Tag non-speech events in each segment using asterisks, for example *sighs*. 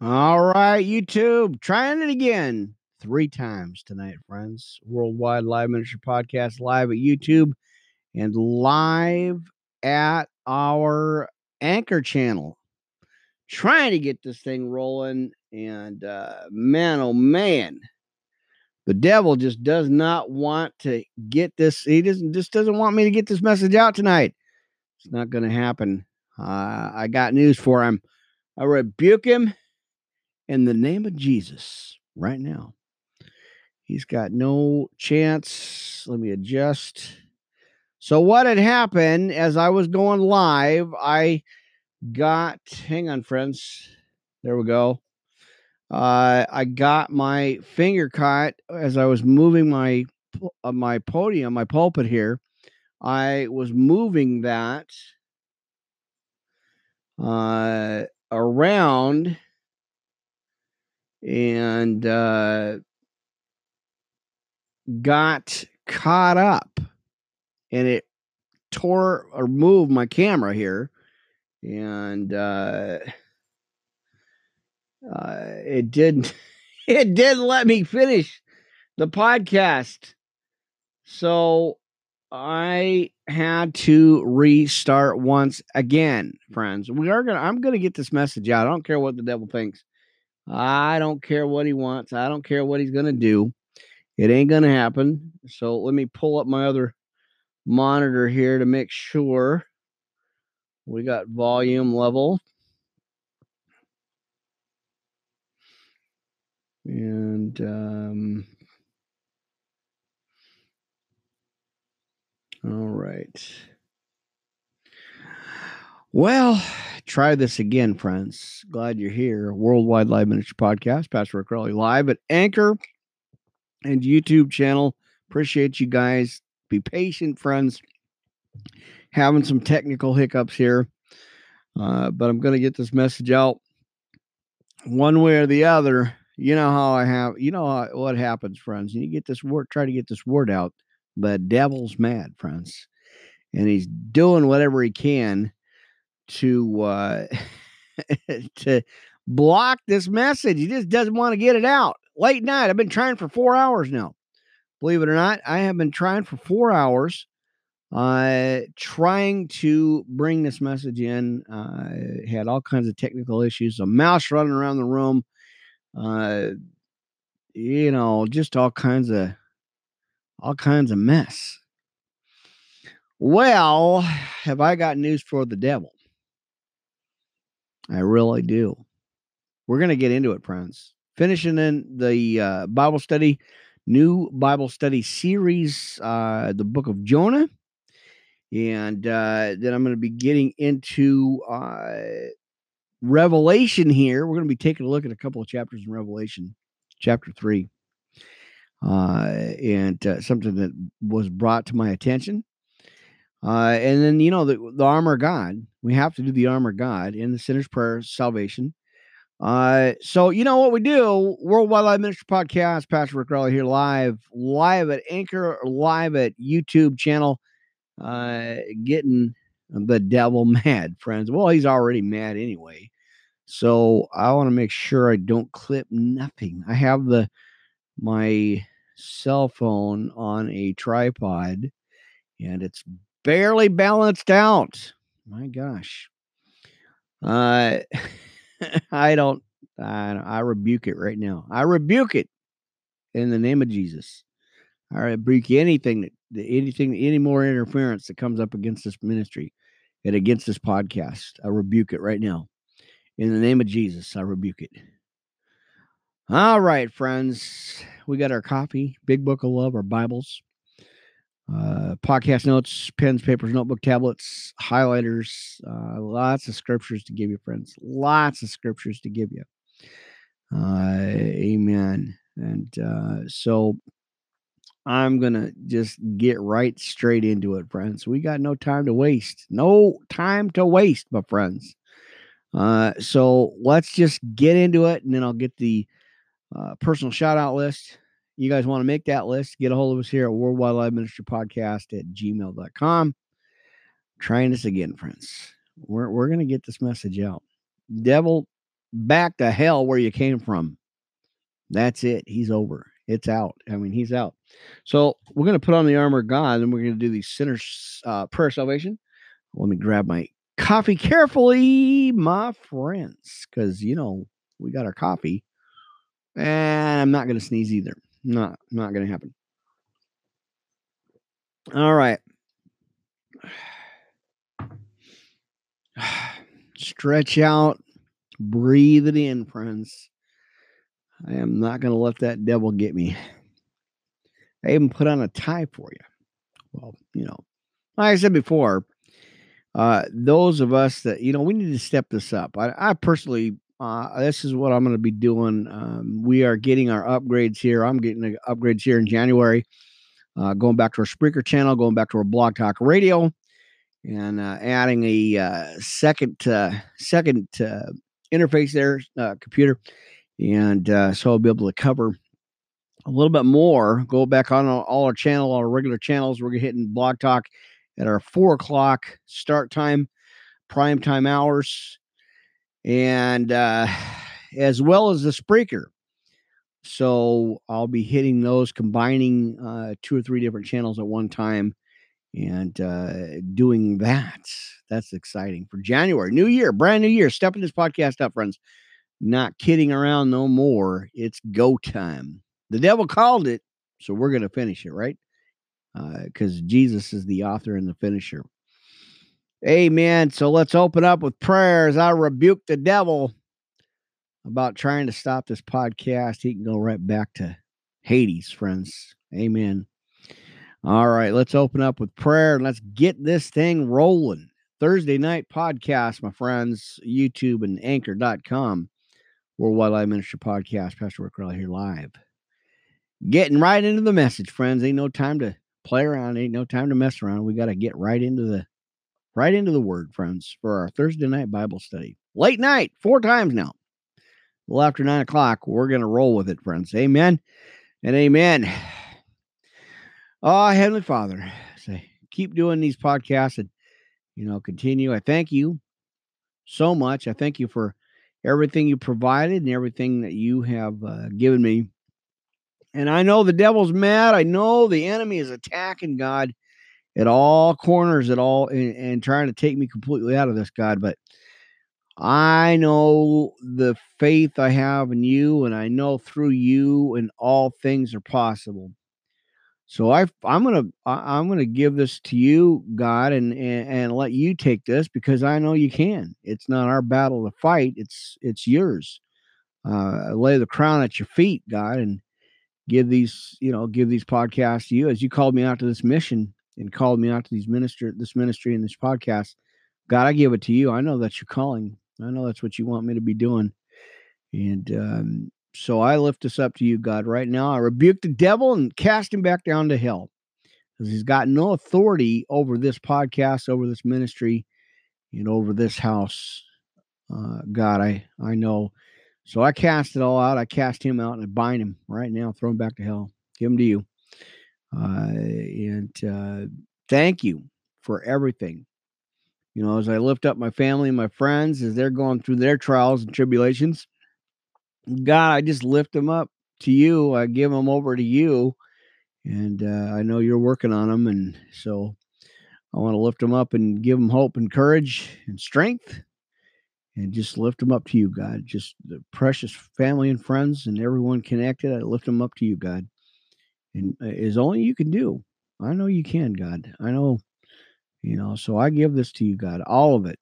All right, YouTube, trying it again three times tonight, friends. Worldwide Live Ministry Podcast, live at YouTube and live at our Anchor channel. Trying to get this thing rolling, and uh, man, oh man, the devil just does not want to get this. He doesn't just doesn't want me to get this message out tonight. It's not going to happen. Uh, I got news for him. I rebuke him in the name of Jesus right now. He's got no chance. Let me adjust. So, what had happened as I was going live, I got, hang on, friends. There we go. Uh, I got my finger caught as I was moving my uh, my podium, my pulpit here. I was moving that uh, around and uh, got caught up and it tore or moved my camera here and uh, uh, it didn't *laughs* it didn't let me finish the podcast. So i had to restart once again friends. We are gonna i'm gonna get this message out. I don't care what the devil thinks I don't care what he wants. I don't care what he's going to do. It ain't going to happen. So let me pull up my other monitor here to make sure we got volume level. And um, all right. Well, try this again, friends. Glad you're here. Worldwide Live Ministry Podcast, Pastor Rick Rowley, live at Anchor and YouTube channel. Appreciate you guys. Be patient, friends. Having some technical hiccups here, uh, but I'm going to get this message out one way or the other. You know how I have, you know how, what happens, friends. You get this word, try to get this word out. The devil's mad, friends, and he's doing whatever he can to uh, *laughs* to block this message. He just doesn't want to get it out. Late night. I've been trying for four hours now. Believe it or not, I have been trying for four hours, uh, trying to bring this message in. Uh, had all kinds of technical issues. A mouse running around the room. Uh, you know, just all kinds of all kinds of mess. Well, have I got news for the devil? I really do. We're going to get into it, friends. Finishing in the uh, Bible study, new Bible study series, uh, the book of Jonah. And uh, then I'm going to be getting into uh, Revelation here. We're going to be taking a look at a couple of chapters in Revelation, chapter three. Uh, and uh, something that was brought to my attention uh, and then you know the the armor of God. We have to do the armor of God in the sinner's prayer, salvation. Uh, so you know what we do? Worldwide Live Ministry Podcast. Pastor Rick Rowley here live, live at Anchor, live at YouTube channel. Uh, getting the devil *laughs* mad, friends. Well, he's already mad anyway. So I want to make sure I don't clip nothing. I have the my cell phone on a tripod and it's barely balanced out. My gosh. Uh, *laughs* I don't, I, I rebuke it right now. I rebuke it in the name of Jesus. I rebuke anything that, anything, any more interference that comes up against this ministry and against this podcast. I rebuke it right now. In the name of Jesus, I rebuke it. All right, friends. We got our copy, Big Book of Love, our Bibles uh, podcast notes, pens, papers, notebook, tablets, highlighters, uh, lots of scriptures to give you, friends. Lots of scriptures to give you. Uh, amen. And uh, so I'm going to just get right straight into it, friends. We got no time to waste. No time to waste, my friends. Uh, so let's just get into it, and then I'll get the uh, personal shout out list you guys want to make that list, get a hold of us here at Worldwide Live Ministry Podcast at gmail.com. Trying this again, friends. We're, we're going to get this message out. Devil back to hell where you came from. That's it. He's over. It's out. I mean, he's out. So we're going to put on the armor of God and we're going to do the sinner's uh, prayer salvation. Let me grab my coffee carefully, my friends, because, you know, we got our coffee. And I'm not going to sneeze either. Not, not going to happen. All right. *sighs* Stretch out, breathe it in, friends. I am not going to let that devil get me. I even put on a tie for you. Well, you know, like I said before, uh, those of us that, you know, we need to step this up. I, I personally, uh, this is what I'm going to be doing. Um, we are getting our upgrades here. I'm getting the upgrades here in January, uh, going back to our Spreaker channel, going back to our Blog Talk Radio, and uh, adding a uh, second uh, second uh, interface there, computer and so I'll be able to cover a little bit more. Go back on all our channel, our regular channels. We're hitting Blog Talk at our four o'clock start time, prime time hours, and uh, as well as the Spreaker. So I'll be hitting those, combining uh, two or three different channels at one time, and uh, doing that. That's exciting for January, new year, brand new year. Stepping this podcast up, friends not kidding around no more. It's go time. The devil called it, so we're going to finish it, right? Because uh, Jesus is the author and the finisher. Amen. So let's open up with prayers. I rebuke the devil about trying to stop this podcast. He can go right back to Hades, friends. Amen. All right, let's open up with prayer and let's get this thing rolling. Thursday night podcast, my friends, YouTube and anchor.com. Worldwide Live Ministry Podcast. Pastor Rick here live. Getting right into the message, friends. Ain't no time to play around. Ain't no time to mess around. We got to get right into the right into the word, friends, for our Thursday night Bible study. Late night, four times now. Well, after nine o'clock, we're gonna roll with it, friends. Amen and amen. *sighs* Oh, Heavenly Father, *sighs* say keep doing these podcasts and you know continue. I thank you so much. I thank you for everything you provided and everything that you have uh, given me. And I know the devil's mad. I know the enemy is attacking God at all corners, at all, and, and trying to take me completely out of this, God. But I know the faith I have in you, and I know through you, and all things are possible. So I I'm gonna I'm gonna give this to you, God, and, and and let you take this because I know you can. It's not our battle to fight; it's it's yours. Uh, lay the crown at your feet, God, and give these you know give these podcasts to you as you called me out to this mission and called me out to these minister this ministry and this podcast. God, I give it to you. I know that's your calling. I know that's what you want me to be doing, and um, so I lift this up to you, God, right now. I rebuke the devil and cast him back down to hell because he's got no authority over this podcast, over this ministry, and over this house. Uh, God, I, I know. So I cast it all out. I cast him out and I bind him right now, throw him back to hell, give him to you. Uh, and uh, thank you for everything. You know, as I lift up my family and my friends as they're going through their trials and tribulations, God, I just lift them up to you. I give them over to you. And uh, I know you're working on them. And so I want to lift them up and give them hope and courage and strength and just lift them up to you, God. Just the precious family and friends and everyone connected. I lift them up to you, God. And uh, is only you can do. I know you can, God. I know, you know, so I give this to you, God, all of it.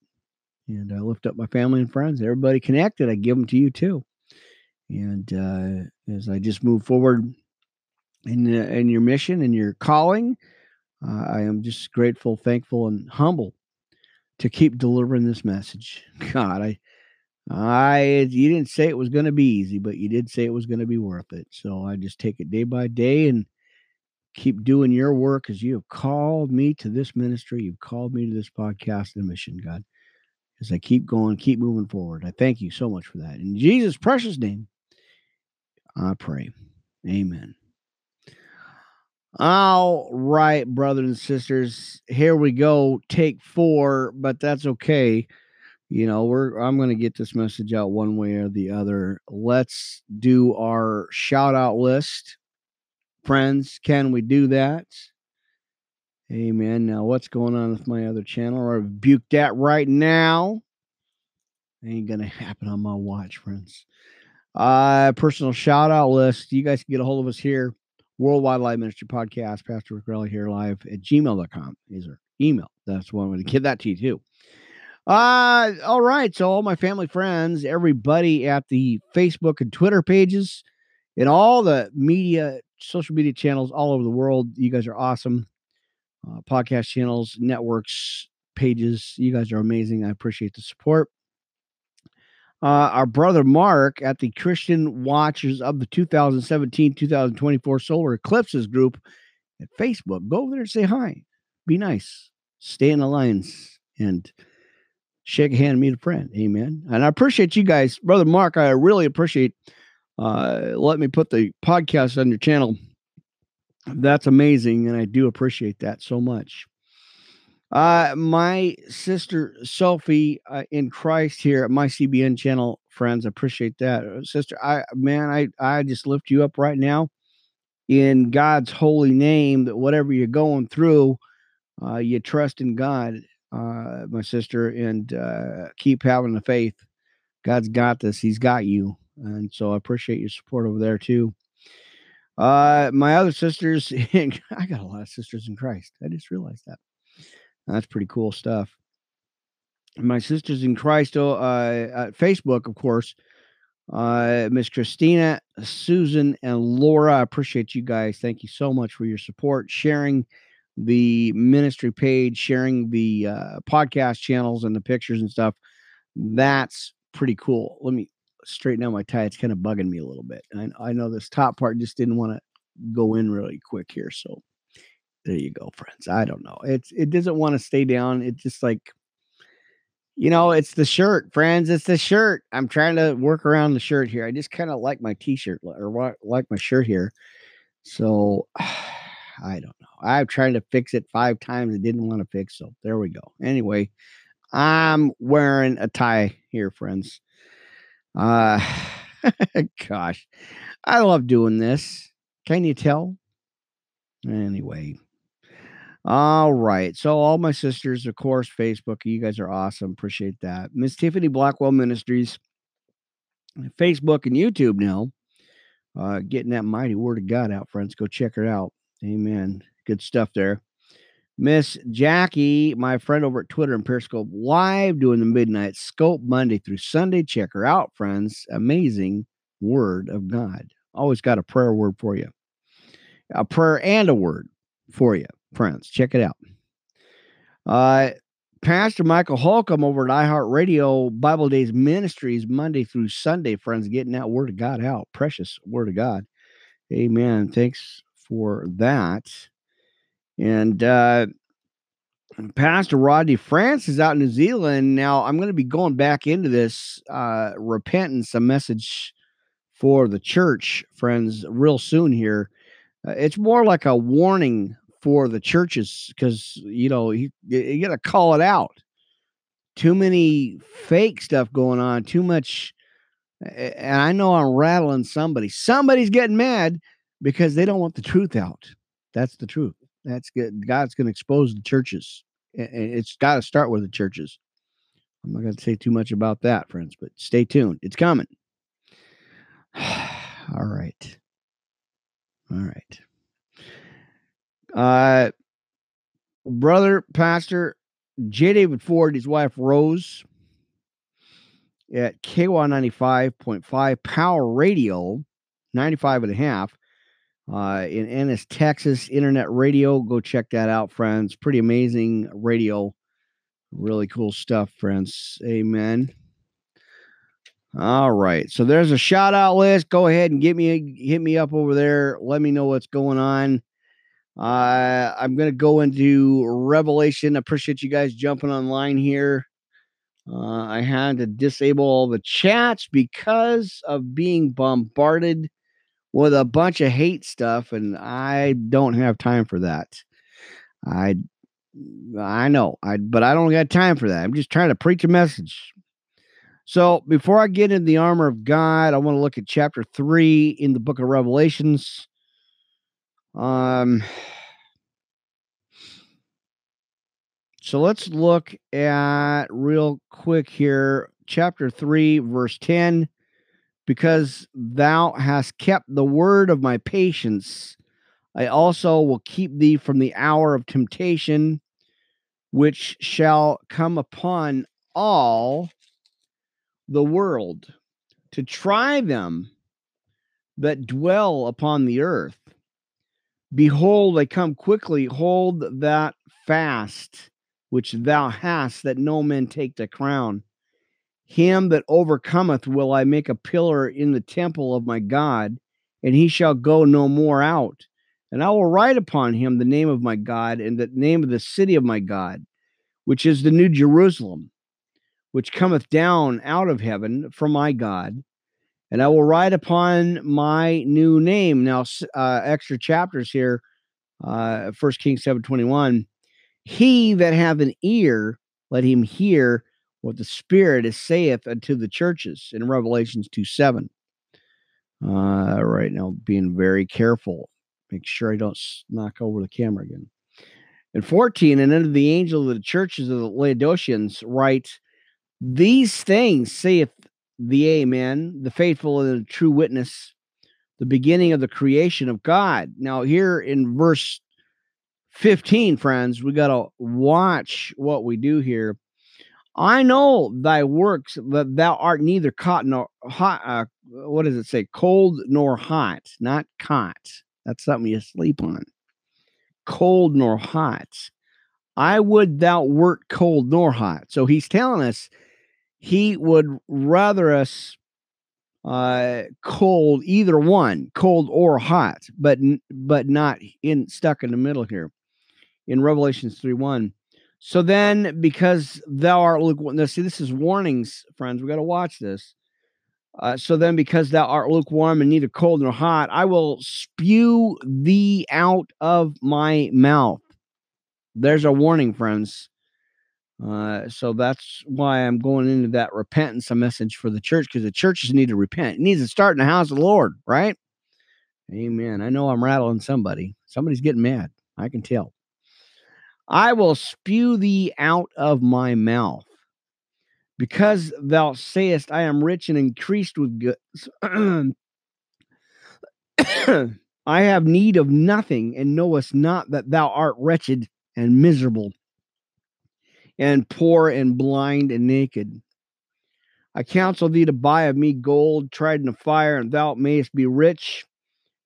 And I lift up my family and friends, everybody connected. I give them to you too. And uh, as I just move forward in in your mission and your calling, uh, I am just grateful, thankful, and humble to keep delivering this message. *laughs* God, I, I, you didn't say it was going to be easy, but you did say it was going to be worth it. So I just take it day by day and keep doing your work as you have called me to this ministry. You've called me to this podcast and mission, God. As I keep going, keep moving forward. I thank you so much for that. In Jesus' precious name, I pray. Amen. All right, brothers and sisters, here we go. Take four, but that's okay. You know, we're I'm going to get this message out one way or the other. Let's do our shout out list. Friends, can we do that? Amen. Now, what's going on with my other channel? I rebuke that right now. Ain't gonna *laughs* happen on my watch, friends. Uh personal shout out list. You guys can get a hold of us here. Worldwide Live Ministry Podcast, Pastor Rick Relly here live at gmail.com is our email. That's one way to get that to you too. Uh all right. So all my family friends, everybody at the Facebook and Twitter pages, and all the media, social media channels all over the world. You guys are awesome. Uh, podcast channels, networks, pages. You guys are amazing. I appreciate the support. Uh, our brother Mark at the Christian Watchers of the 2017 2024 Solar Eclipses group at Facebook. Go over there and say hi. Be nice. Stay in the lines and shake a hand, meet a friend. Amen. And I appreciate you guys, brother Mark. I really appreciate uh, let me put the podcast on your channel. That's amazing, and I do appreciate that so much. Uh, my sister Sophie uh, in Christ here at my CBN channel, friends, appreciate that, uh, sister. I man, I I just lift you up right now in God's holy name. That whatever you're going through, uh, you trust in God, uh, my sister, and uh, keep having the faith. God's got this. He's got you, and so I appreciate your support over there too. Uh, my other sisters, *laughs* I got a lot of sisters in Christ. I just realized that. That's pretty cool stuff. My sisters in Christ, oh, uh, Facebook, of course, uh, Miss Christina, Susan, and Laura. I appreciate you guys. Thank you so much for your support, sharing the ministry page, sharing the uh, podcast channels and the pictures and stuff. That's pretty cool. Let me straighten out my tie. It's kind of bugging me a little bit. I, I know this top part just didn't want to go in really quick here. So there you go, friends. I don't know. It's it doesn't want to stay down. It's just like you know, it's the shirt, friends. It's the shirt. I'm trying to work around the shirt here. I just kind of like my t-shirt or like my shirt here. So *sighs* I don't know. I've tried to fix it five times. It didn't want to fix. So there we go. Anyway, I'm wearing a tie here, friends. Uh *laughs* gosh. I love doing this. Can you tell? Anyway, all right. So all my sisters, of course, Facebook, you guys are awesome. Appreciate that. Miss Tiffany Blackwell Ministries, Facebook and YouTube now. Uh, getting that mighty word of God out, friends. Go check her out. Amen. Good stuff there. Miss Jackie, my friend over at Twitter and Periscope, live doing the midnight scope Monday through Sunday. Check her out, friends. Amazing word of God. Always got a prayer word for you, a prayer and a word for you friends. Check it out. Uh, Pastor Michael Holcomb over at iHeartRadio Bible Days Ministries, Monday through Sunday, friends, getting that word of God out. Precious word of God. Amen. Thanks for that. And uh, Pastor Rodney France is out in New Zealand. Now, I'm going to be going back into this uh, repentance, a message for the church, friends, real soon here. Uh, it's more like a warning for the churches because you know you, you got to call it out. Too many fake stuff going on. Too much, and I know I'm rattling somebody. Somebody's getting mad because they don't want the truth out. That's the truth. That's good. God's going to expose the churches. It's got to start with the churches. I'm not going to say too much about that, friends, but stay tuned. It's coming. *sighs* All right. All right. Uh, brother, pastor J. David Ford, his wife Rose, at KY 95.5 Power Radio, 95 and a half, uh, in Ennis, Texas, internet radio. Go check that out, friends. Pretty amazing radio. Really cool stuff, friends. Amen. All right. So there's a shout out list. Go ahead and get me hit me up over there. Let me know what's going on. Uh, I'm going to go into Revelation. I appreciate you guys jumping online here. Uh, I had to disable all the chats because of being bombarded with a bunch of hate stuff, and I don't have time for that. I I know, I but I don't got time for that. I'm just trying to preach a message. So before I get into the armor of God, I want to look at chapter three in the book of Revelations. Um, so let's look at real quick here, chapter three, verse 10. Because thou hast kept the word of my patience, I also will keep thee from the hour of temptation, which shall come upon all the world to try them that dwell upon the earth. Behold, I come quickly. Hold that fast which thou hast, that no man take the crown. Him that overcometh will I make a pillar in the temple of my God, and he shall go no more out. And I will write upon him the name of my God and the name of the city of my God, which is the new Jerusalem, which cometh down out of heaven from my God. And I will write upon my new name. Now, uh, extra chapters here, uh, First Kings seven twenty one. He that hath an ear, let him hear what the Spirit is saith unto the churches in Revelations 2 7. Uh, right now, being very careful. Make sure I don't knock over the camera again. And 14, and unto the angel of the churches of the Laodiceans write, These things saith the Amen, the faithful and the true witness, the beginning of the creation of God. Now, here in verse 15, friends, we got to watch what we do here. I know thy works that thou art neither caught nor hot. Uh, what does it say? Cold nor hot, not caught. That's something you sleep on. Cold nor hot. I would thou wert cold nor hot. So he's telling us he would rather us uh cold either one cold or hot but but not in stuck in the middle here in revelations 3 1 so then, because thou art lukewarm, see, this is warnings, friends. We got to watch this. Uh, so then, because thou art lukewarm and neither cold nor hot, I will spew thee out of my mouth. There's a warning, friends. Uh, so that's why I'm going into that repentance, a message for the church, because the churches need to repent. It needs to start in the house of the Lord, right? Amen. I know I'm rattling somebody. Somebody's getting mad. I can tell. I will spew thee out of my mouth. Because thou sayest, I am rich and increased with goods. *clears throat* I have need of nothing, and knowest not that thou art wretched and miserable, and poor and blind and naked. I counsel thee to buy of me gold tried in the fire, and thou mayest be rich,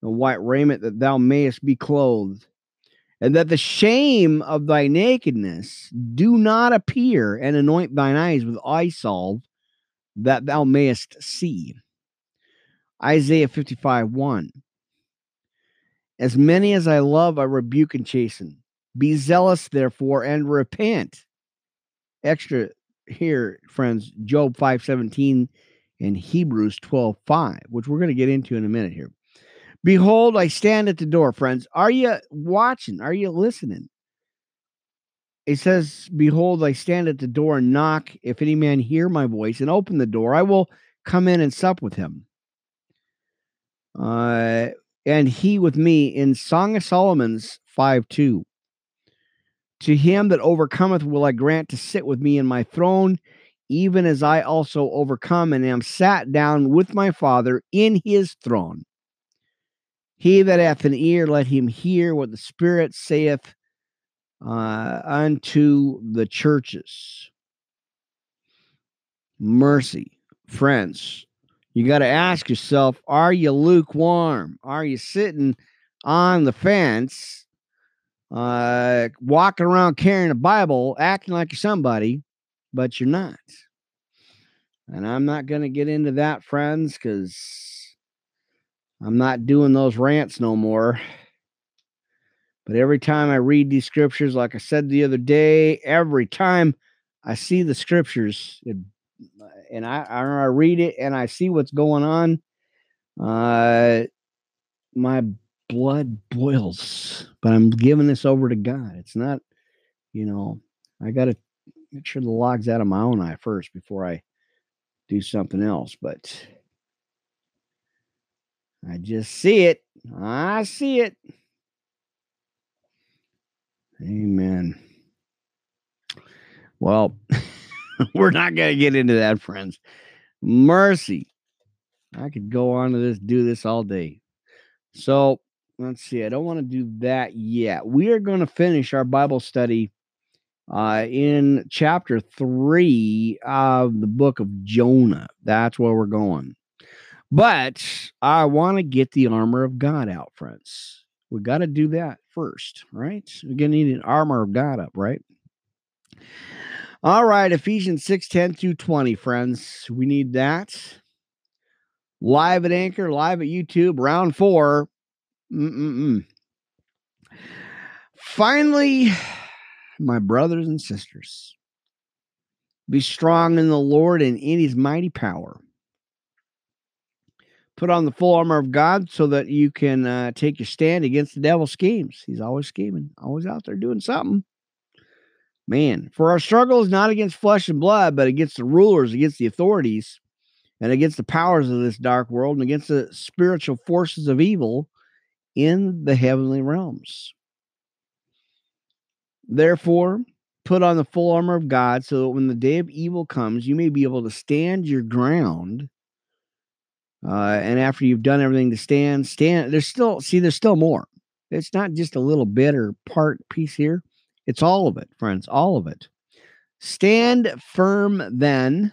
and white raiment that thou mayest be clothed and that the shame of thy nakedness do not appear, and anoint thine eyes with eye salve, that thou mayest see. Isaiah 55 1. As many as I love, I rebuke and chasten. Be zealous, therefore, and repent. Extra here, friends, Job 5 17 and Hebrews 12 5, which we're going to get into in a minute here. Behold, I stand at the door, friends. Are you watching? Are you listening? It says, Behold, I stand at the door and knock. If any man hear my voice and open the door, I will come in and sup with him. Uh, and he with me in Song of Solomon's 5 2. To him that overcometh will I grant to sit with me in my throne, even as I also overcome and am sat down with my Father in his throne. He that hath an ear, let him hear what the Spirit saith uh, unto the churches. Mercy, friends. You got to ask yourself are you lukewarm? Are you sitting on the fence, uh, walking around carrying a Bible, acting like you're somebody, but you're not? And I'm not going to get into that, friends, because I'm not doing those rants no more. But every time I read these scriptures, like I said the other day, every time I see the scriptures, it, and I, I read it and I see what's going on, uh, my blood boils. But I'm giving this over to God. It's not you know, I got to make sure the log's out of my own eye first before I do something else. But I just see it. I see it. Amen. Well, *laughs* we're not going to get into that, friends. Mercy. I could go on to this, do this all day. So let's see. I don't want to do that yet. We are going to finish our Bible study uh, in chapter three of the book of Jonah. That's where we're going. But I want to get the armor of God out, friends. We got to do that first, right? We're going to need an armor of God up, right? All right, Ephesians 6 10 through 20, friends. We need that. Live at Anchor, live at YouTube, round four. Mm-mm-mm. Finally, my brothers and sisters, be strong in the Lord and in his mighty power. Put on the full armor of God so that you can uh, take your stand against the devil's schemes. He's always scheming, always out there doing something. Man, for our struggle is not against flesh and blood, but against the rulers, against the authorities, and against the powers of this dark world, and against the spiritual forces of evil in the heavenly realms. Therefore, put on the full armor of God so that when the day of evil comes, you may be able to stand your ground. Uh, and after you've done everything to stand, stand. There's still, see, there's still more. It's not just a little bit or part piece here. It's all of it, friends, all of it. Stand firm then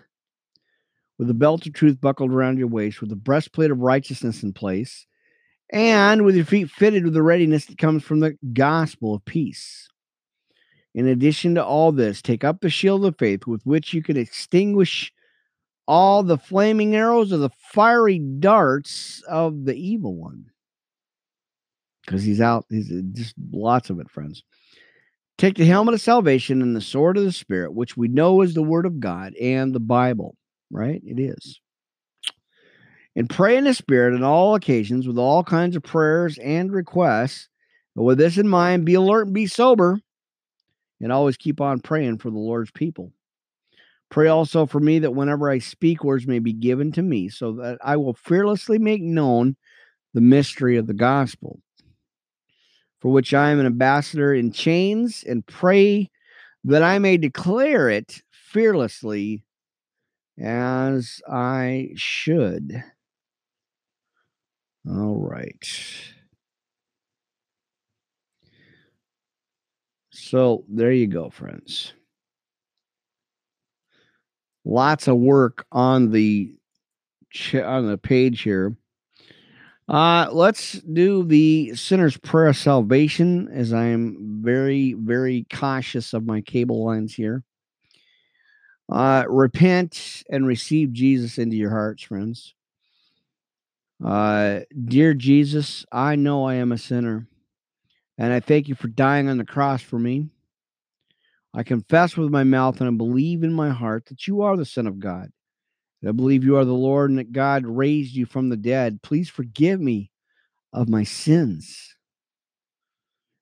with the belt of truth buckled around your waist, with the breastplate of righteousness in place, and with your feet fitted with the readiness that comes from the gospel of peace. In addition to all this, take up the shield of faith with which you can extinguish all the flaming arrows of the fiery darts of the evil one. Because he's out, he's uh, just lots of it, friends. Take the helmet of salvation and the sword of the Spirit, which we know is the Word of God and the Bible, right? It is. And pray in the Spirit on all occasions with all kinds of prayers and requests. But with this in mind, be alert and be sober, and always keep on praying for the Lord's people. Pray also for me that whenever I speak, words may be given to me, so that I will fearlessly make known the mystery of the gospel for which I am an ambassador in chains, and pray that I may declare it fearlessly as I should. All right. So there you go, friends. Lots of work on the on the page here. Uh, let's do the sinner's prayer of salvation as I am very, very cautious of my cable lines here. Uh, repent and receive Jesus into your hearts, friends. Uh, dear Jesus, I know I am a sinner, and I thank you for dying on the cross for me. I confess with my mouth and I believe in my heart that you are the Son of God I believe you are the Lord and that God raised you from the dead. Please forgive me of my sins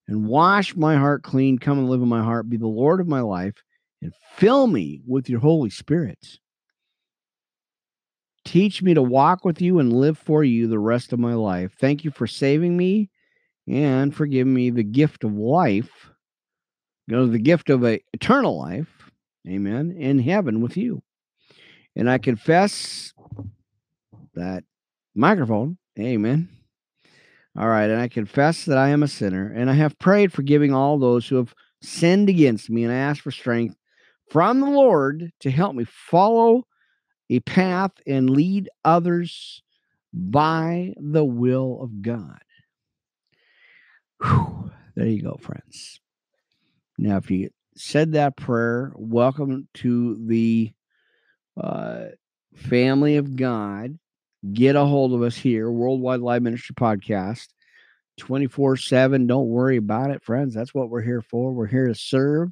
and wash my heart clean. Come and live in my heart. Be the Lord of my life and fill me with your Holy Spirit. Teach me to walk with you and live for you the rest of my life. Thank you for saving me and for giving me the gift of life, know, the gift of a eternal life, amen, in heaven with you. And I confess that microphone, amen. All right. And I confess that I am a sinner, and I have prayed forgiving all those who have sinned against me, and I ask for strength from the Lord to help me follow a path and lead others by the will of God. Whew. There you go, friends. Now, if you said that prayer, welcome to the uh, family of God, get a hold of us here, Worldwide Live Ministry Podcast, 24 7. Don't worry about it, friends. That's what we're here for. We're here to serve,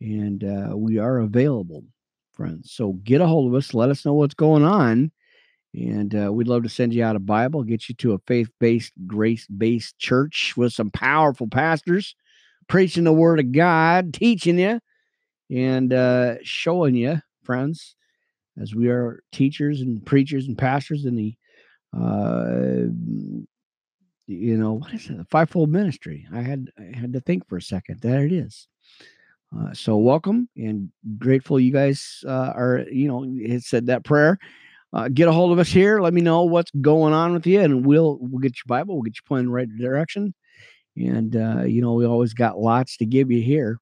and uh, we are available, friends. So get a hold of us. Let us know what's going on. And uh, we'd love to send you out a Bible, get you to a faith based, grace based church with some powerful pastors preaching the word of God, teaching you, and uh, showing you, friends, as we are teachers and preachers and pastors in the, uh, you know, what is it? The fivefold ministry. I had I had to think for a second. There it is. Uh, so welcome and grateful you guys uh, are, you know, it said that prayer. Uh, get a hold of us here. Let me know what's going on with you, and we'll we'll get your Bible. We'll get you pointed in the right direction. And uh, you know, we always got lots to give you here.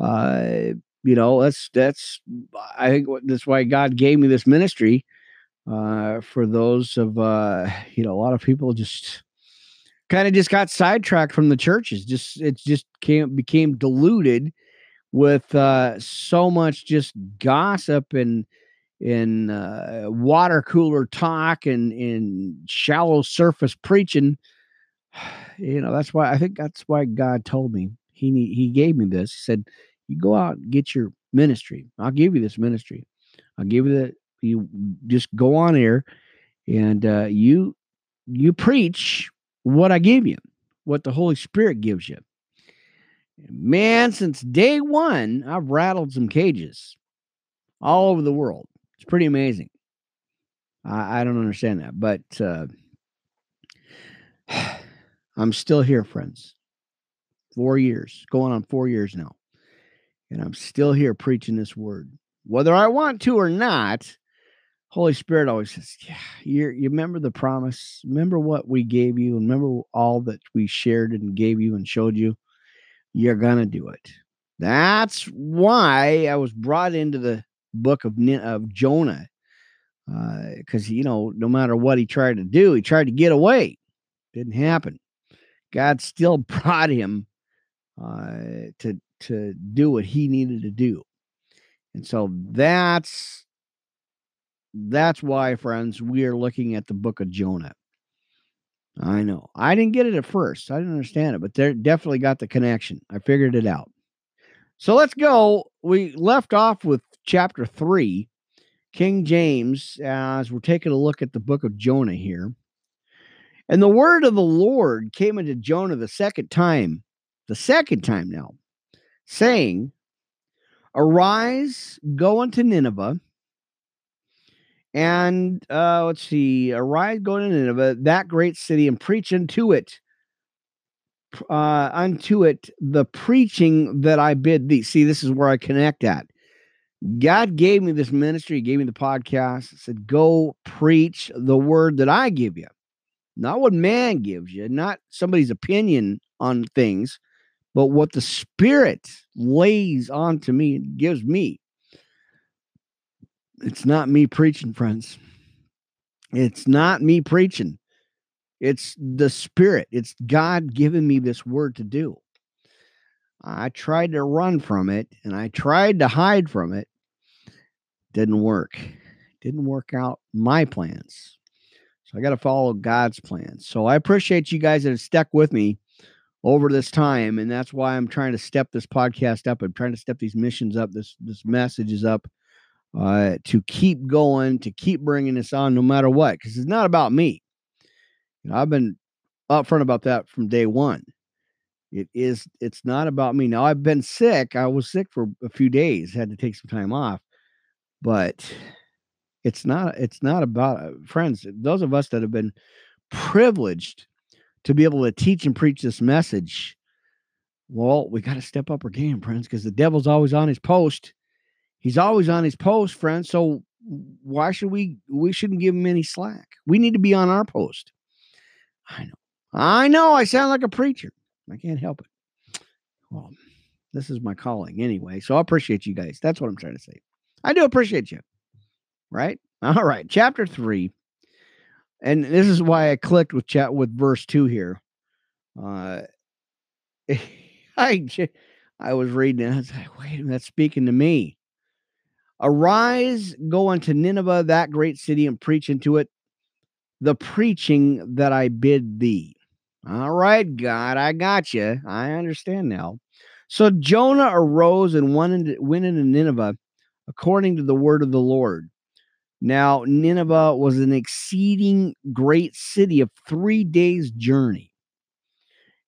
Uh, you know, that's that's I think that's why God gave me this ministry. Uh, for those of uh, *sighs* you know, a lot of people just kind of just got sidetracked from the churches. Just it just came became diluted with uh, so much just gossip and and uh, water cooler talk and in shallow surface preaching. You know, that's why I think that's why God told me he he gave me this. He said, "You go out and get your ministry. I'll give you this ministry. I'll give you that. You just go on air, and uh, you you preach what I give you, what the Holy Spirit gives you." Man, since day one, I've rattled some cages all over the world. It's pretty amazing. I, I don't understand that, but uh, I'm still here, friends. Four years, going on four years now. And I'm still here preaching this word. Whether I want to or not, Holy Spirit always says, Yeah, you you remember the promise. Remember what we gave you. Remember all that we shared and gave you and showed you you're going to do it. That's why I was brought into the book of, of Jonah. Because, uh, you know, no matter what he tried to do, he tried to get away. Didn't happen. God still *laughs* brought him uh, to, to do what he needed to do. And so that's that's why, friends, we are looking at the book of Jonah. I know. I didn't get it at first. I didn't understand it, but they definitely got the connection. I figured it out. So let's go. We left off with chapter three, King James, as we're taking a look at the book of Jonah here. And the word of the Lord came into Jonah the second time, the second time now, saying, Arise, go unto Nineveh and uh, let's see, arise, go to Nineveh, that great city, and preach unto it, uh, unto it the preaching that I bid thee. See, this is where I connect at. God gave me this ministry, He gave me the podcast, said, Go preach the word that I give you, not what man gives you, not somebody's opinion on things, but what the Spirit lays onto me and gives me. It's not me preaching, friends. It's not me preaching. It's the Spirit. It's God giving me this word to do. I tried to run from it and I tried to hide from it. Didn't work. Didn't work out my plans. So I got to follow God's plan. So I appreciate you guys that have stuck with me over this time. And that's why I'm trying to step this podcast up. I'm trying to step these missions up, this this messages up uh, to keep going, to keep bringing this on no matter what, because it's not about me. You know, I've been upfront about that from day one. It is, it's not about me. Now, I've been sick. I was sick for a few days, had to take some time off, but it's not, it's not about uh, friends. Those of us that have been privileged to be able to teach and preach this message. Well, we got to step up our game, friends, because the devil's always on his post He's always on his post, friends. So why should we we shouldn't give him any slack? We need to be on our post. I know. I know I sound like a preacher. I can't help it. Well, this is my calling anyway. So I appreciate you guys. That's what I'm trying to say. I do appreciate you. Right? All right. Chapter 3. And this is why I clicked with chat with verse 2 here. Uh *laughs* I I was reading. I was like, wait that's speaking to me. Arise, go unto Nineveh, that great city, and preach into it the preaching that I bid thee. All right, God, I got you. I understand now. So Jonah arose and went into Nineveh according to the word of the Lord. Now, Nineveh was an exceeding great city of three days' journey.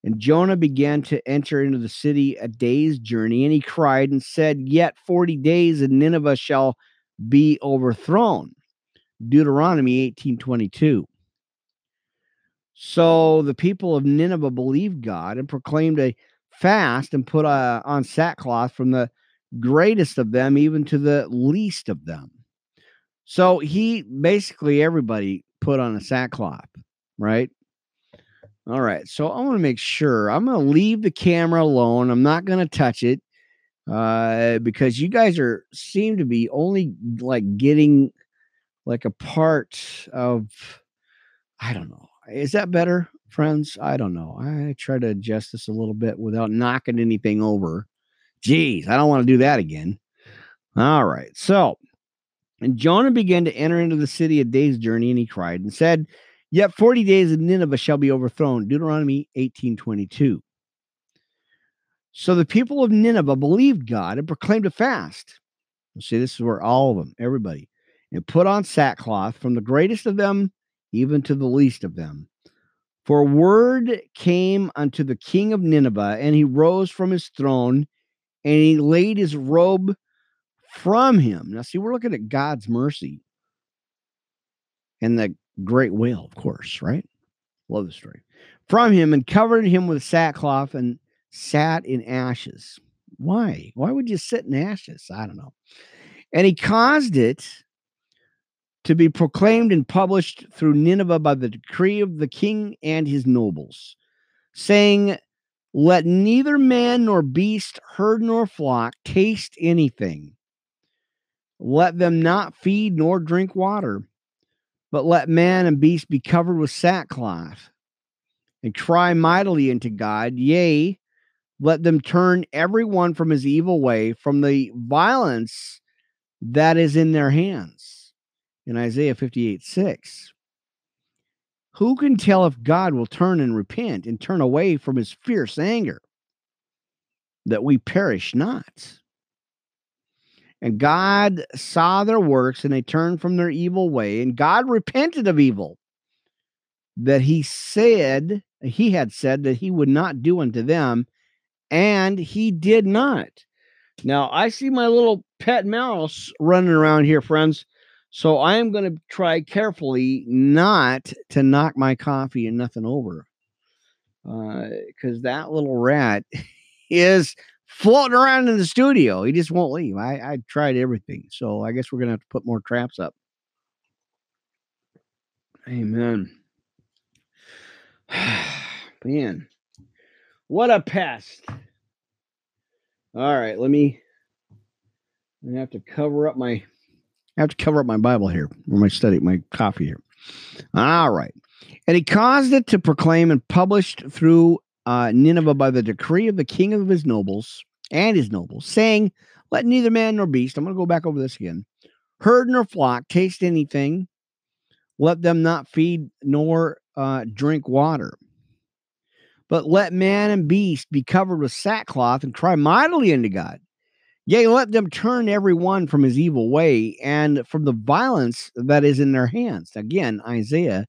And Jonah began to enter into the city a day's journey, and he cried and said, Yet 40 days, and Nineveh shall be overthrown. Deuteronomy 18:22. So the people of Nineveh believed God and proclaimed a fast and put uh, on sackcloth from the greatest of them even to the least of them. So he basically everybody put on a sackcloth, right? All right. So I want to make sure I'm going to leave the camera alone. I'm not going to touch it uh, because you guys are seem to be only like getting like a part of I don't know. Is that better, friends? I don't know. I try to adjust this a little bit without knocking anything over. Jeez, I don't want to do that again. All right. So, and Jonah began to enter into the city a day's journey, and he cried and said, Yet 40 days in Nineveh shall be overthrown. Deuteronomy 18:22. So the people of Nineveh believed God and proclaimed a fast. See, this is where all of them, everybody, and put on sackcloth from the greatest of them even to the least of them. For word came unto the king of Nineveh, and he rose from his throne, and he laid his robe from him. Now, see, we're looking at God's mercy and the great whale, of course, right? Love the story. From him and covered him with sackcloth and sat in ashes. Why? Why would you sit in ashes? I don't know. And he caused it to be proclaimed and published through Nineveh by the decree of the king and his nobles, saying, Let neither man nor beast, herd nor flock taste anything. Let them not feed nor drink water, but let man and beast be covered with sackcloth and cry mightily unto God. Yea, let them turn every one from his evil way, from the violence that is in their hands in Isaiah 58 6. Who can tell if God will turn and repent and turn away from his fierce anger that we perish not? And God saw their works and they turned from their evil way, and God repented of evil that he said, he had said that he would not do unto them, and he did not. Now, I see my little pet mouse running around here, friends. So I am going to try carefully not to knock my coffee and nothing over. Because uh, that little rat *laughs* is floating around in the studio. He just won't leave. I, I tried everything. So I guess we're going to have to put more traps up. Amen. *sighs* Man, what a pest. All right, let me. I have to cover up my I have to cover up my Bible here, or my study, my coffee here. All right. And he caused it to proclaim and published through uh, Nineveh by the decree of the king of his nobles and his nobles, saying, Let neither man nor beast, I'm going to go back over this again, herd nor flock taste anything, let them not feed nor uh, drink water. But let man and beast be covered with sackcloth and cry mightily unto God. Yea, let them turn every one from his evil way and from the violence that is in their hands. Again, Isaiah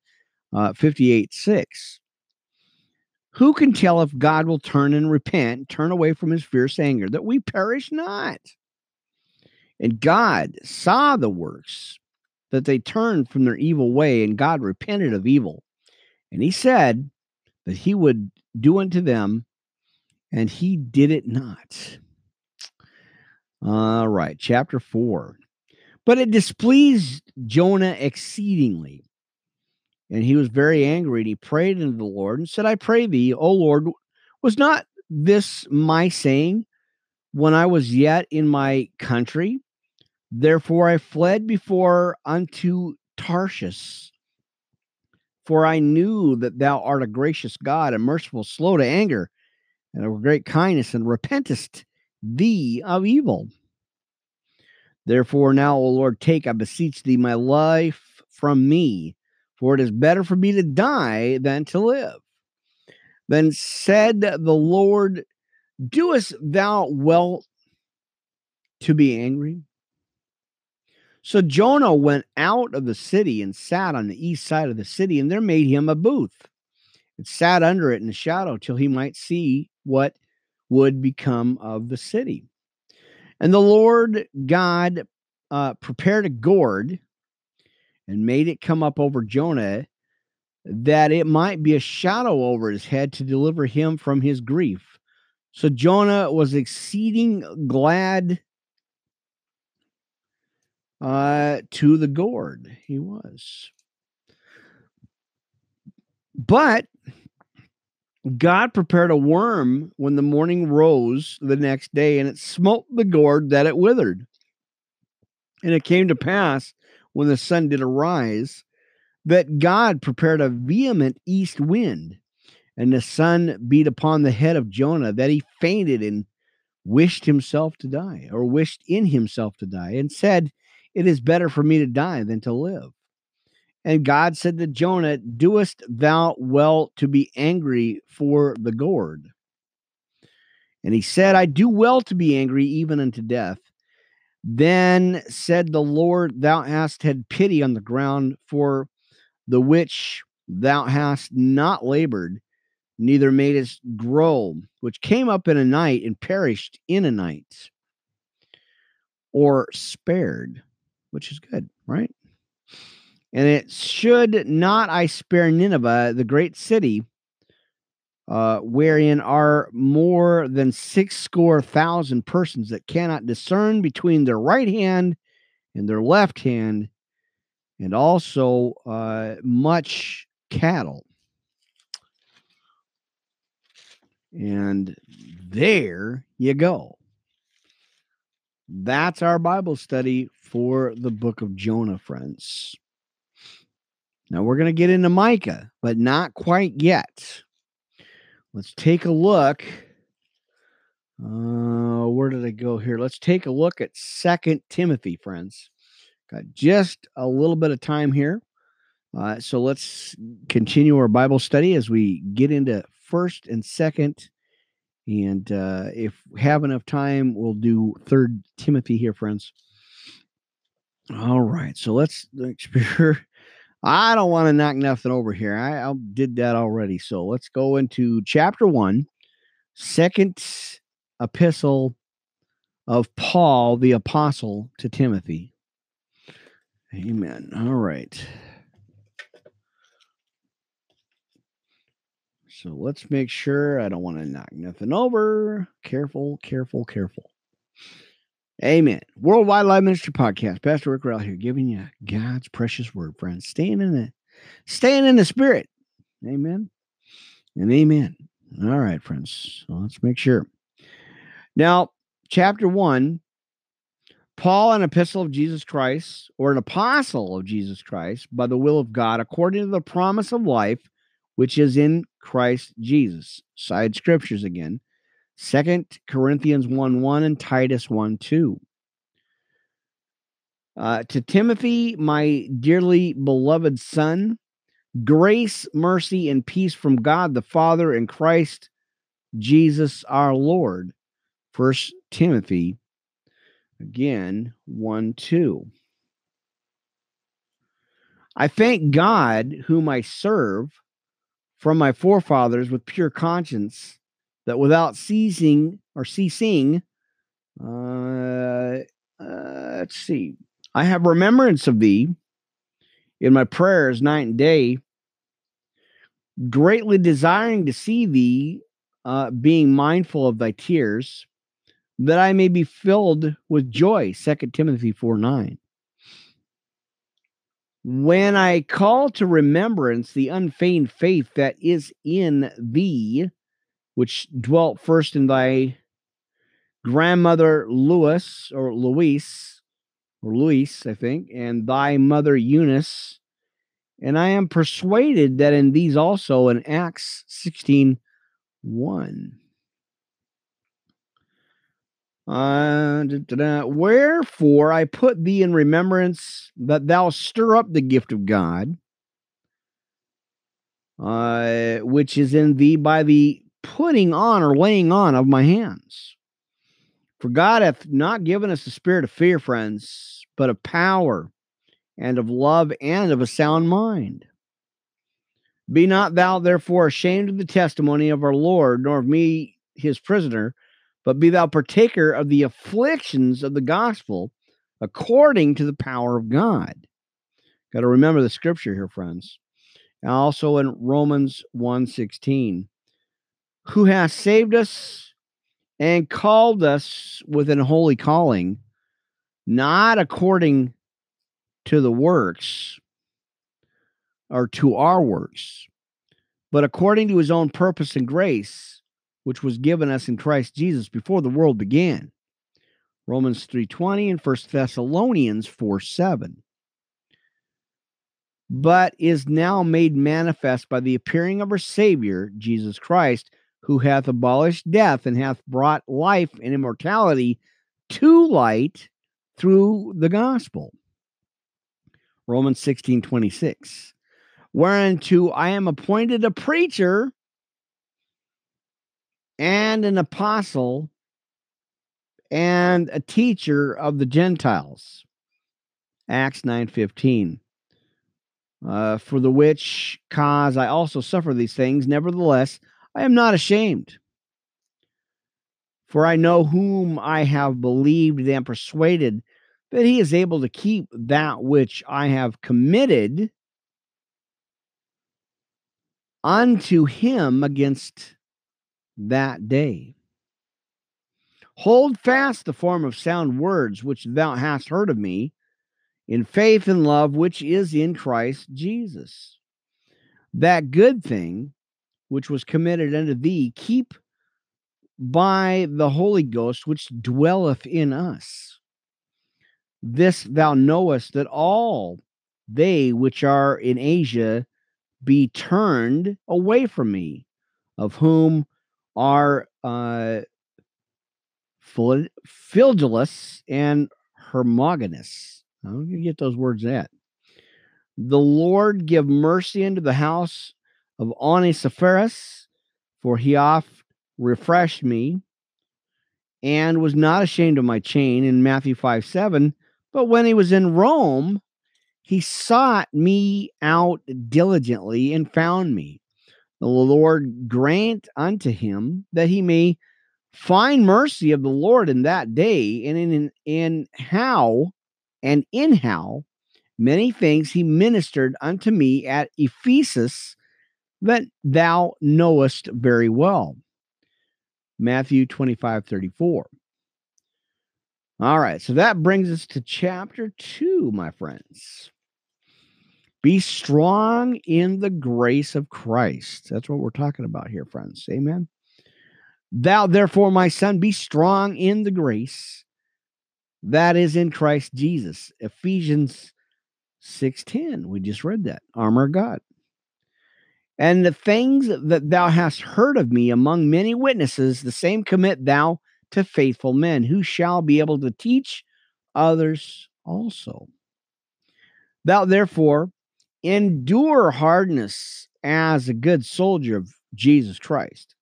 uh, 58 6. Who can tell if God will turn and repent, turn away from his fierce anger, that we perish not? And God saw the works, that they turned from their evil way, and God repented of evil. And he said that he would do unto them, and he did it not. All right, chapter 4. But it displeased Jonah exceedingly. And he was very angry, and he prayed unto the Lord and said, I pray thee, O Lord, was not this my saying when I was yet in my country? Therefore I fled before unto Tarshish. For I knew that thou art a gracious God and merciful, slow to anger, and of great kindness, and repentest thee of evil. Therefore, now, O Lord, take, I beseech thee, my life from me, for it is better for me to die than to live. Then said the Lord, Doest thou well to be angry? So Jonah went out of the city and sat on the east side of the city, and there made him a booth it sat under it in the shadow till he might see what would become of the city. And the Lord God uh, prepared a gourd and made it come up over Jonah that it might be a shadow over his head to deliver him from his grief. So Jonah was exceeding glad uh, to the gourd. He was. But God prepared a worm when the morning rose the next day, and it smote the gourd that it withered. And it came to pass when the sun did arise that God prepared a vehement east wind, and the sun beat upon the head of Jonah, that he fainted and wished himself to die, or wished in himself to die, and said, It is better for me to die than to live. And God said to Jonah, Doest thou well to be angry for the gourd? And he said, I do well to be angry even unto death. Then said the Lord, Thou hast had pity on the ground for the which thou hast not labored, neither madest grow, which came up in a night and perished in a night, or spared, which is good, right? And it should not I spare Nineveh, the great city, uh, wherein are more than six score thousand persons that cannot discern between their right hand and their left hand, and also uh, much cattle. And there you go. That's our Bible study for the book of Jonah, friends. Now we're going to get into Micah, but not quite yet. Let's take a look. Uh, where did I go here? Let's take a look at Second Timothy, friends. Got just a little bit of time here. Uh, so let's continue our Bible study as we get into first and second. And uh, if we have enough time, we'll do third Timothy here, friends. All right. So let's *laughs* I don't want to knock nothing over here. I, I did that already. So let's go into chapter one, second epistle of Paul the apostle to Timothy. Amen. All right. So let's make sure I don't want to knock nothing over. Careful, careful, careful. Amen. Worldwide Live Ministry Podcast. Pastor Rick Rell here, giving you God's precious word, friends. Staying in the staying in the spirit. Amen. And amen. All right, friends. Let's make sure. Now, chapter one, Paul, an epistle of Jesus Christ, or an apostle of Jesus Christ, by the will of God, according to the promise of life, which is in Christ Jesus. Side scriptures again. Second Corinthians 1 1 and Titus 1 2. Uh, to Timothy, my dearly beloved son, grace, mercy, and peace from God the Father and Christ Jesus our Lord. First Timothy, again, 1 2. I thank God, whom I serve from my forefathers with pure conscience that without ceasing or ceasing, uh, uh, let's see, I have remembrance of thee in my prayers night and day, greatly desiring to see thee, uh, being mindful of thy tears, that I may be filled with joy. Second Timothy 4 9. When I call to remembrance the unfeigned faith that is in thee, which dwelt first in thy grandmother Louis or Louise or Louis, I think, and thy mother Eunice. And I am persuaded that in these also in Acts 16 1. Uh, da, da, da. Wherefore I put thee in remembrance that thou stir up the gift of God, uh, which is in thee by the putting on or laying on of my hands. For God hath not given us a spirit of fear, friends, but of power and of love and of a sound mind. Be not thou therefore ashamed of the testimony of our Lord, nor of me his prisoner, but be thou partaker of the afflictions of the gospel according to the power of God. Got to remember the scripture here, friends. And also in Romans 1:16, who has saved us and called us with an holy calling, not according to the works or to our works, but according to his own purpose and grace, which was given us in Christ Jesus before the world began. Romans 3:20 and 1 Thessalonians 4:7. But is now made manifest by the appearing of our Savior, Jesus Christ, who hath abolished death and hath brought life and immortality to light through the gospel. Romans 16 26. Whereunto I am appointed a preacher and an apostle and a teacher of the Gentiles. Acts 9 15. Uh, for the which cause I also suffer these things. Nevertheless, I am not ashamed. For I know whom I have believed and persuaded that he is able to keep that which I have committed unto him against that day. Hold fast the form of sound words which thou hast heard of me in faith and love which is in Christ Jesus. That good thing which was committed unto thee, keep by the Holy Ghost which dwelleth in us. This thou knowest that all they which are in Asia be turned away from me, of whom are uh, Phygellus and Hermogenes. How do you get those words at? The Lord give mercy unto the house of Onesiphorus, for he oft refreshed me and was not ashamed of my chain in Matthew 5 7. But when he was in Rome, he sought me out diligently and found me. The Lord grant unto him that he may find mercy of the Lord in that day, and in, in, in how and in how many things he ministered unto me at Ephesus that thou knowest very well. Matthew 25 34. All right, so that brings us to chapter 2, my friends. Be strong in the grace of Christ. That's what we're talking about here, friends. Amen. Thou, therefore, my son, be strong in the grace that is in Christ Jesus. Ephesians 6:10. We just read that. Armor of God. And the things that thou hast heard of me among many witnesses, the same commit thou to faithful men who shall be able to teach others also. Thou therefore endure hardness as a good soldier of Jesus Christ.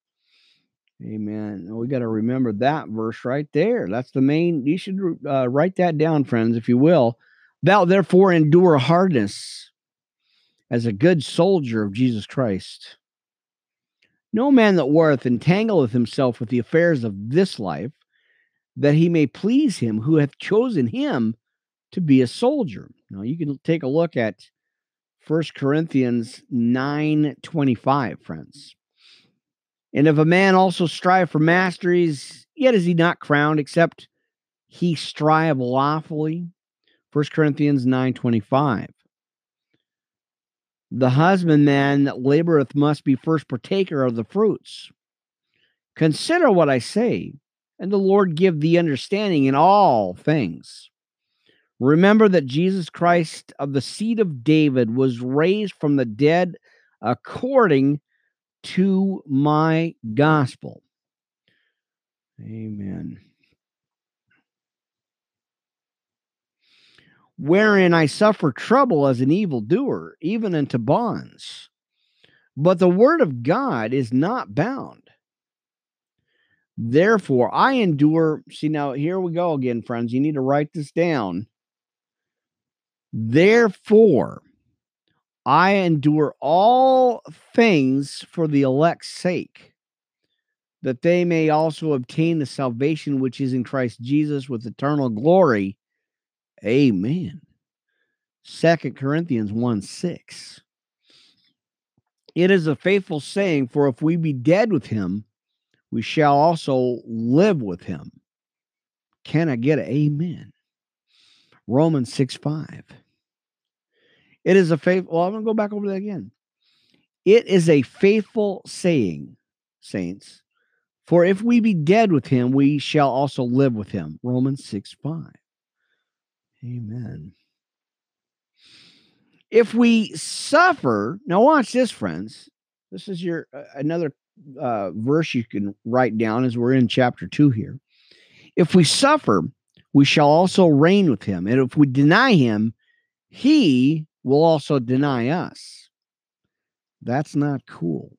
Amen. We got to remember that verse right there. That's the main. You should uh, write that down, friends, if you will. Thou therefore endure hardness as a good soldier of Jesus Christ. No man that warreth entangleth himself with the affairs of this life, that he may please him who hath chosen him to be a soldier. Now you can take a look at 1 Corinthians 9 25, friends. And if a man also strive for masteries, yet is he not crowned, except he strive lawfully. 1 Corinthians 9 25. The husbandman that laboreth must be first partaker of the fruits. Consider what I say, and the Lord give thee understanding in all things. Remember that Jesus Christ of the seed of David was raised from the dead according to my gospel. Amen. Wherein I suffer trouble as an evildoer, even unto bonds. But the word of God is not bound. Therefore, I endure. See, now here we go again, friends. You need to write this down. Therefore, I endure all things for the elect's sake, that they may also obtain the salvation which is in Christ Jesus with eternal glory. Amen. Second Corinthians 1 6. It is a faithful saying, for if we be dead with him, we shall also live with him. Can I get an amen? Romans 6 5. It is a faithful, Well, I'm going to go back over that again. It is a faithful saying, saints. For if we be dead with him, we shall also live with him. Romans 6 5. Amen. If we suffer, now watch this, friends. This is your uh, another uh, verse you can write down as we're in chapter 2 here. If we suffer, we shall also reign with him. And if we deny him, he will also deny us. That's not cool.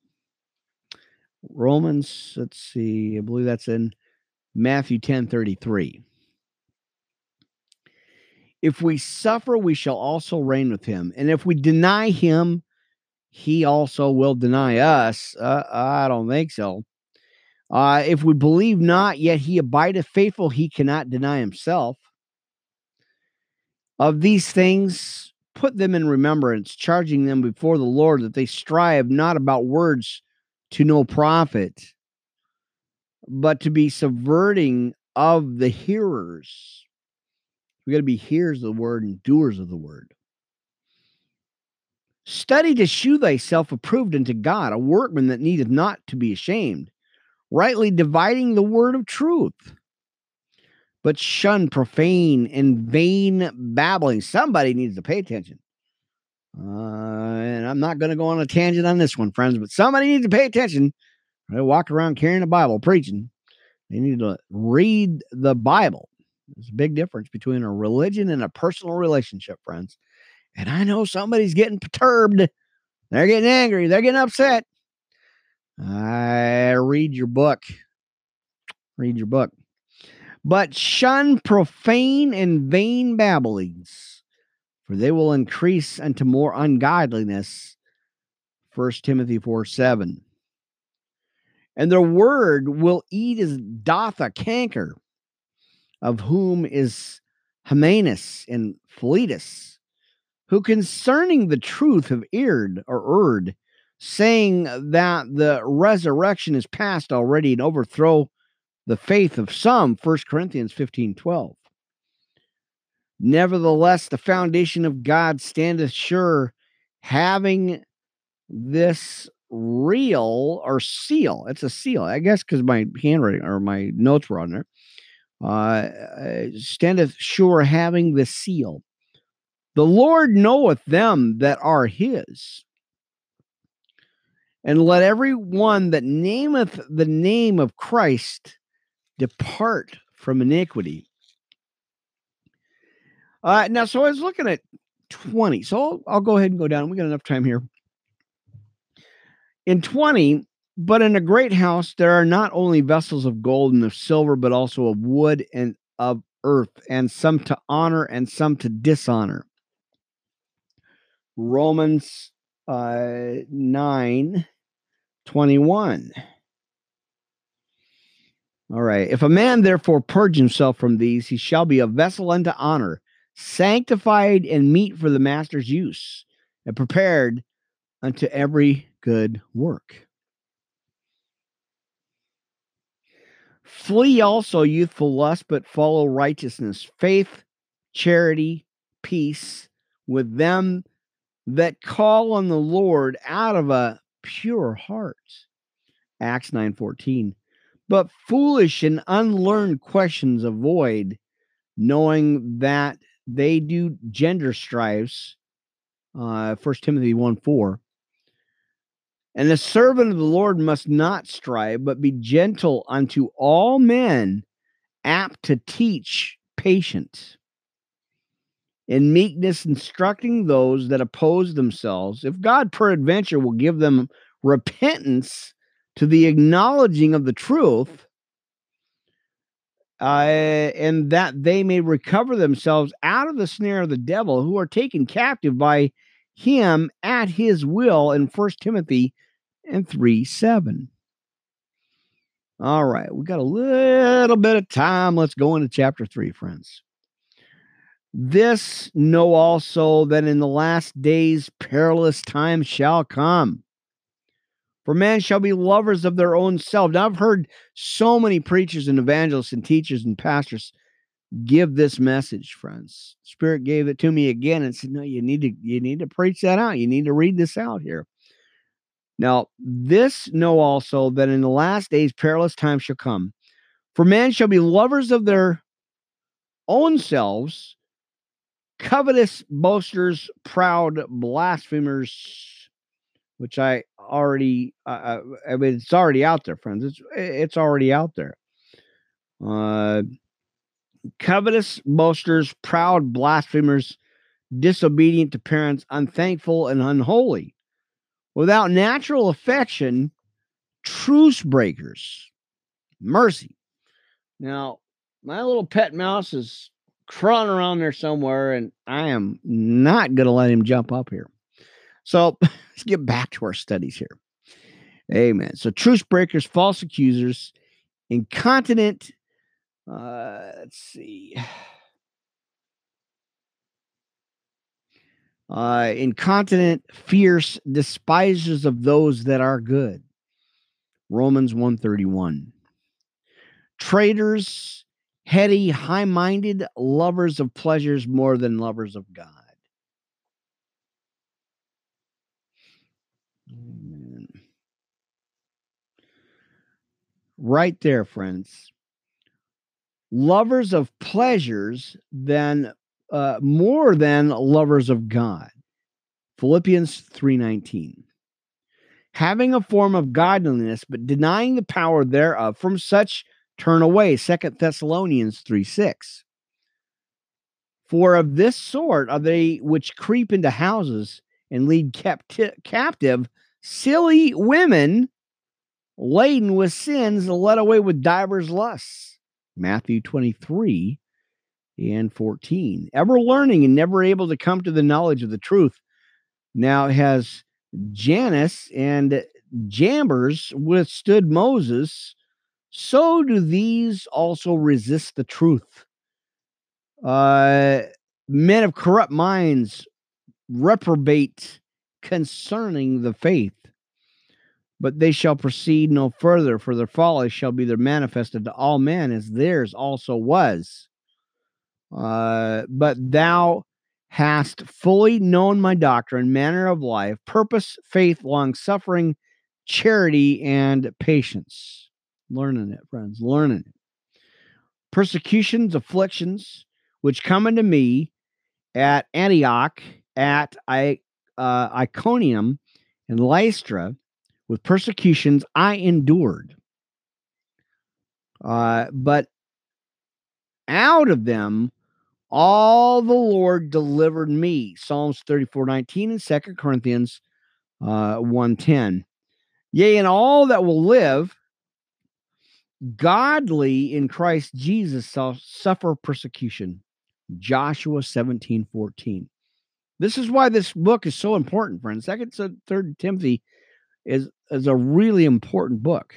Romans, let's see, I believe that's in Matthew 10 33. If we suffer, we shall also reign with him. And if we deny him, he also will deny us. Uh, I don't think so. Uh, if we believe not, yet he abideth faithful, he cannot deny himself. Of these things, put them in remembrance, charging them before the Lord that they strive not about words to no profit, but to be subverting of the hearers. We got to be hearers of the word and doers of the word. Study to shew thyself approved unto God, a workman that needeth not to be ashamed, rightly dividing the word of truth. But shun profane and vain babbling. Somebody needs to pay attention. Uh, and I'm not going to go on a tangent on this one, friends, but somebody needs to pay attention. They walk around carrying a Bible, preaching. They need to read the Bible. There's a big difference between a religion and a personal relationship, friends. And I know somebody's getting perturbed. They're getting angry. They're getting upset. I read your book. Read your book. But shun profane and vain babblings, for they will increase unto more ungodliness. 1 Timothy 4 7. And their word will eat as doth a canker, of whom is Hymenaeus and Philetus, who concerning the truth have erred or erred, saying that the resurrection is past already and overthrow the faith of some 1 corinthians 15 12 nevertheless the foundation of god standeth sure having this real or seal. It's a seal. I guess because my handwriting or my notes were on there uh, standeth sure having the seal the lord knoweth them that are his and let every one that nameth the name of Christ depart from iniquity. Uh, now, so I was looking at 20. So I'll, I'll go ahead and go down. We got enough time here. In 20, but in a great house, there are not only vessels of gold and of silver, but also of wood and of earth, and some to honor and some to dishonor. Romans uh, 9 21. All right. If a man therefore purge himself from these, he shall be a vessel unto honor, sanctified and meet for the master's use, and prepared unto every good work. Flee also youthful lust, but follow righteousness, faith, charity, peace with them that call on the Lord out of a pure heart. Acts 9:14. But foolish and unlearned questions avoid, knowing that they do gender strifes. Uh, 1 Timothy 1 4. And the servant of the Lord must not strive, but be gentle unto all men, apt to teach, patient, in meekness, instructing those that oppose themselves. If God peradventure will give them repentance to the acknowledging of the truth, uh, and that they may recover themselves out of the snare of the devil, who are taken captive by him at his will in First Timothy and 3 7. All right, we got a little bit of time. Let's go into chapter 3, friends. This know also that in the last days perilous times shall come. For men shall be lovers of their own self. Now, I've heard so many preachers and evangelists and teachers and pastors give this message, friends. Spirit gave it to me again and said, No, you need to you need to preach that out. You need to read this out here. Now, this know also that in the last days perilous times shall come. For men shall be lovers of their own selves, covetous boasters, proud blasphemers, which I already, uh, I mean, it's already out there, friends. It's it's already out there. Uh, covetous boasters, proud blasphemers, disobedient to parents, unthankful and unholy without natural affection, truce breakers. Mercy. Now, my little pet mouse is crawling around there somewhere, and I am not going to let him jump up here. So *laughs* let's get back to our studies here. Amen. So, truce breakers, false accusers, incontinent. Uh, let's see. *sighs* uh, incontinent, fierce, despisers of those that are good. Romans 131. Traitors, heady, high minded, lovers of pleasures more than lovers of God. Right there, friends. Lovers of pleasures than uh, more than lovers of God. Philippians 3:19. Having a form of godliness but denying the power thereof, from such turn away. Second Thessalonians 3:6. For of this sort are they which creep into houses and lead capti- captive silly women laden with sins led away with divers lusts. Matthew 23 and 14. Ever learning and never able to come to the knowledge of the truth. Now has Jannes and Jambres withstood Moses, so do these also resist the truth. Uh, men of corrupt minds reprobate concerning the faith, but they shall proceed no further, for their folly shall be there manifested to all men, as theirs also was. Uh, but thou hast fully known my doctrine, manner of life, purpose, faith, long suffering, charity, and patience. Learning it, friends, learning it. Persecutions, afflictions, which come unto me at Antioch, at I, uh, Iconium, and Lystra, with persecutions I endured. Uh, but out of them all the Lord delivered me. Psalms 34 19 and 2 Corinthians uh, 110. Yea, and all that will live godly in Christ Jesus shall suffer persecution. Joshua 17 14. This is why this book is so important, friends. Second to third Timothy is, is a really important book.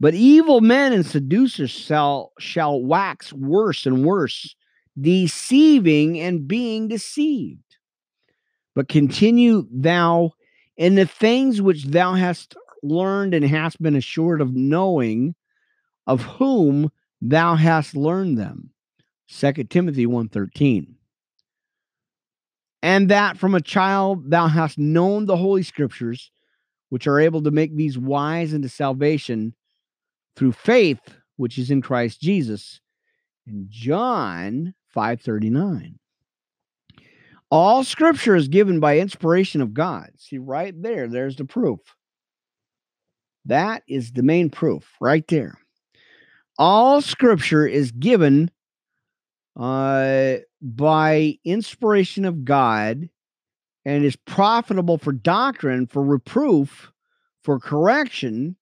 But evil men and seducers shall shall wax worse and worse deceiving and being deceived. But continue thou in the things which thou hast learned and hast been assured of knowing of whom thou hast learned them. 2 Timothy 1:13. And that from a child thou hast known the holy scriptures which are able to make these wise into salvation through faith which is in Christ Jesus. And John 539. All scripture is given by inspiration of God. See, right there, there's the proof. That is the main proof right there. All scripture is given uh, by inspiration of God and is profitable for doctrine, for reproof, for correction,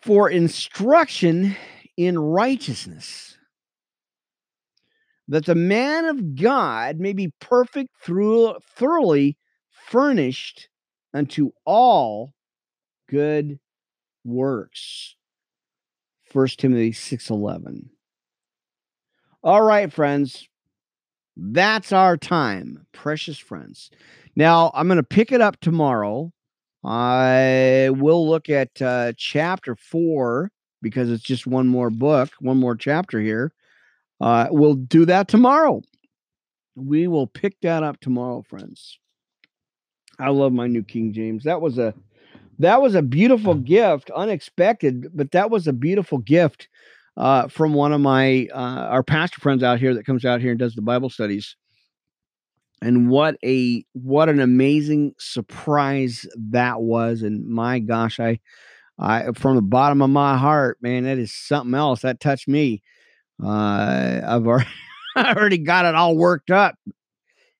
for instruction in righteousness, that the man of God may be perfect through thoroughly furnished unto all good works. 1 Timothy 6:11. All right, friends. That's our time, precious friends. Now, I'm going to pick it up tomorrow. I will look at uh, chapter 4 because it's just one more book, one more chapter here. Uh, we'll do that tomorrow. We will pick that up tomorrow, friends. I love my new King James. That was a that was a beautiful gift, unexpected, but that was a beautiful gift uh, from one of my uh, our pastor friends out here that comes out here and does the Bible studies. And what a what an amazing surprise that was! And my gosh, I I from the bottom of my heart, man, that is something else that touched me. Uh, I've already, *laughs* already got it all worked up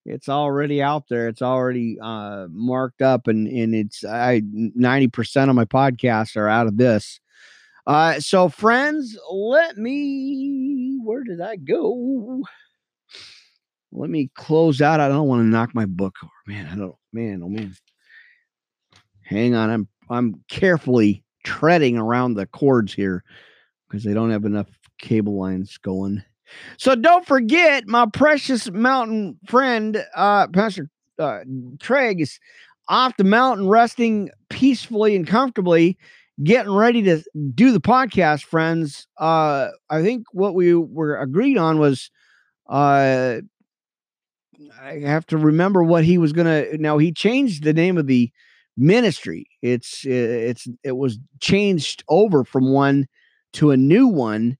it's already out there. It's already uh, marked up, and and it's I ninety percent of my podcasts are out of this. Uh, so friends, let me. Where did I go? Let me close out. I don't want to knock my book over, man. I don't, man. Oh man. Hang on. I'm I'm carefully treading around the cords here because they don't have enough cable lines going. So don't forget, my precious mountain friend, uh, Pastor uh, Craig, is off the mountain, resting peacefully and comfortably, getting ready to do the podcast. Friends, uh, I think what we were agreed on was, uh, I have to remember what he was gonna. Now he changed the name of the ministry. It's it's it was changed over from one to a new one.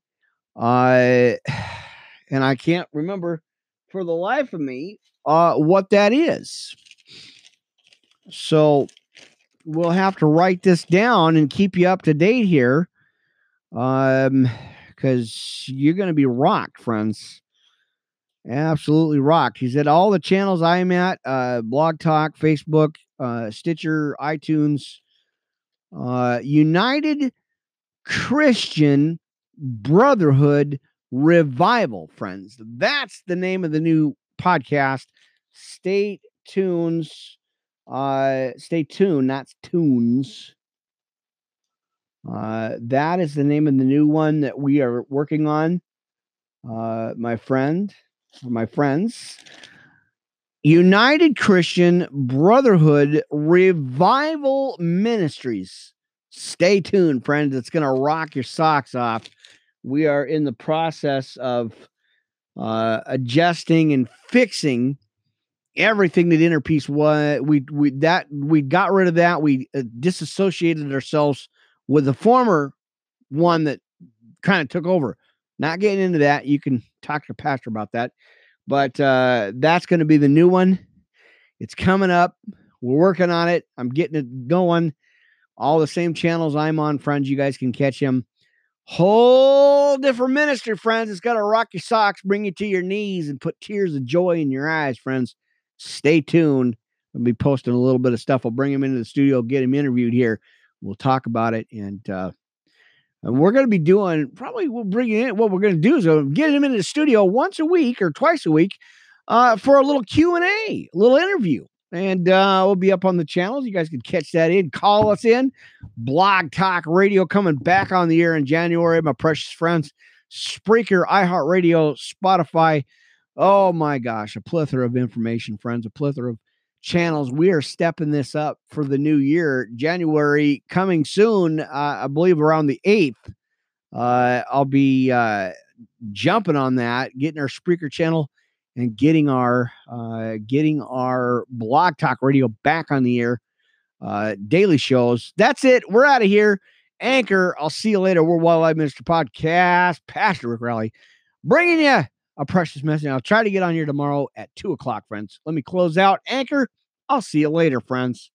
Uh *sighs* and I can't remember for the life of me uh, what that is. So we'll have to write this down and keep you up to date here. Um, because you're going to be rocked, friends. Absolutely rocked. He's at all the channels I'm at uh, Blog Talk, Facebook, uh, Stitcher, iTunes, uh, United Christian Brotherhood Revival, friends. That's the name of the new podcast. Stay tunes. Uh, stay tuned. That's tunes. Uh, that is the name of the new one that we are working on. Uh, my friend, my friends, United Christian Brotherhood Revival Ministries. Stay tuned, friends. It's going to rock your socks off we are in the process of uh, adjusting and fixing everything that Interpeace was. We we that we got rid of that. We uh, disassociated ourselves with the former one that kind of took over. Not getting into that. You can talk to Pastor about that. But uh, that's going to be the new one. It's coming up. We're working on it. I'm getting it going. All the same channels I'm on, friends. You guys can catch him Whole different ministry, friends. It's got to rock your socks, bring you to your knees, and put tears of joy in your eyes, friends. Stay tuned. I'll be posting a little bit of stuff. I'll bring him into the studio, get him interviewed here. We'll talk about it. And uh, and we're going to be doing probably we'll bring in what we're going to do is we'll get him into the studio once a week or twice a week uh, for a little Q and a little interview and uh, we'll be up on the channels. You guys can catch that in. Call us in. Blog Talk Radio coming back on the air in January, my precious friends. Spreaker, iHeartRadio, Spotify. Oh my gosh, a plethora of information, friends, a plethora of channels. We are stepping this up for the new year. January coming soon, uh, I believe around the 8th. Uh, I'll be uh, jumping on that, getting our Spreaker channel and getting our uh, getting our blog talk radio back on the air uh, daily shows. That's it. We're out of here. Anchor. I'll see you later. We're Wildlife Minister Podcast. Pastor Rick Raleigh bringing you a precious message. I'll try to get on here tomorrow at two o'clock, friends. Let me close out. Anchor. I'll see you later, friends.